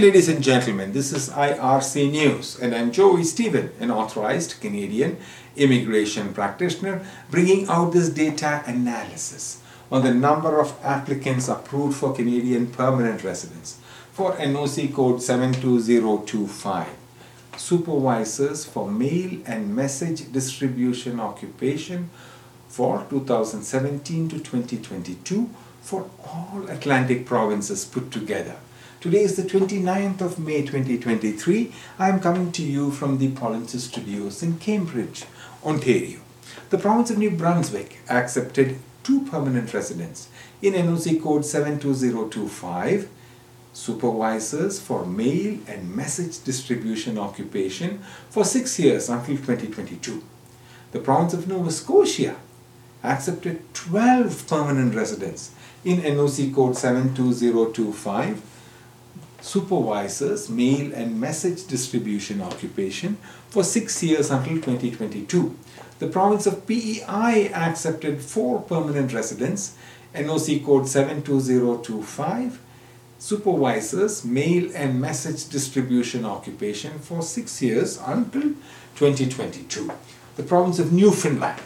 ladies and gentlemen. This is IRC News, and I'm Joy Stephen, an authorized Canadian immigration practitioner, bringing out this data analysis on the number of applicants approved for Canadian permanent residence for NOC code 72025. Supervisors for mail and message distribution occupation for 2017 to 2022 for all Atlantic provinces put together. Today is the 29th of May 2023. I am coming to you from the Polinsys Studios in Cambridge, Ontario. The province of New Brunswick accepted two permanent residents in NOC code 72025 supervisors for mail and message distribution occupation for six years until 2022. The province of Nova Scotia accepted 12 permanent residents in NOC code 72025 supervisors mail and message distribution occupation for six years until 2022. The province of PEI accepted four permanent residents, NOC code 72025, supervisors mail and message distribution occupation for six years until 2022. The province of Newfoundland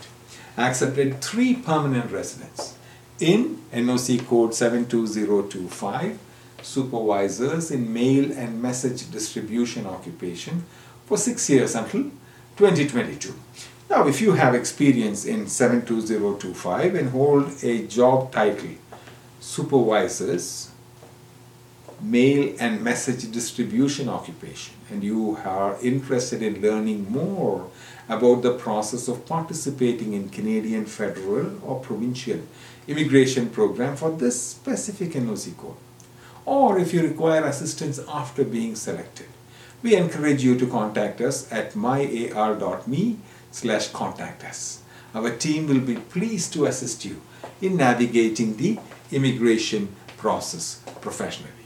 accepted three permanent residents in NOC code 72025 supervisors in mail and message distribution occupation for six years until 2022. Now, if you have experience in 72025 and hold a job title supervisors mail and message distribution occupation and you are interested in learning more about the process of participating in Canadian federal or provincial immigration program for this specific NOC code or if you require assistance after being selected. We encourage you to contact us at myar.me slash contact us. Our team will be pleased to assist you in navigating the immigration process professionally.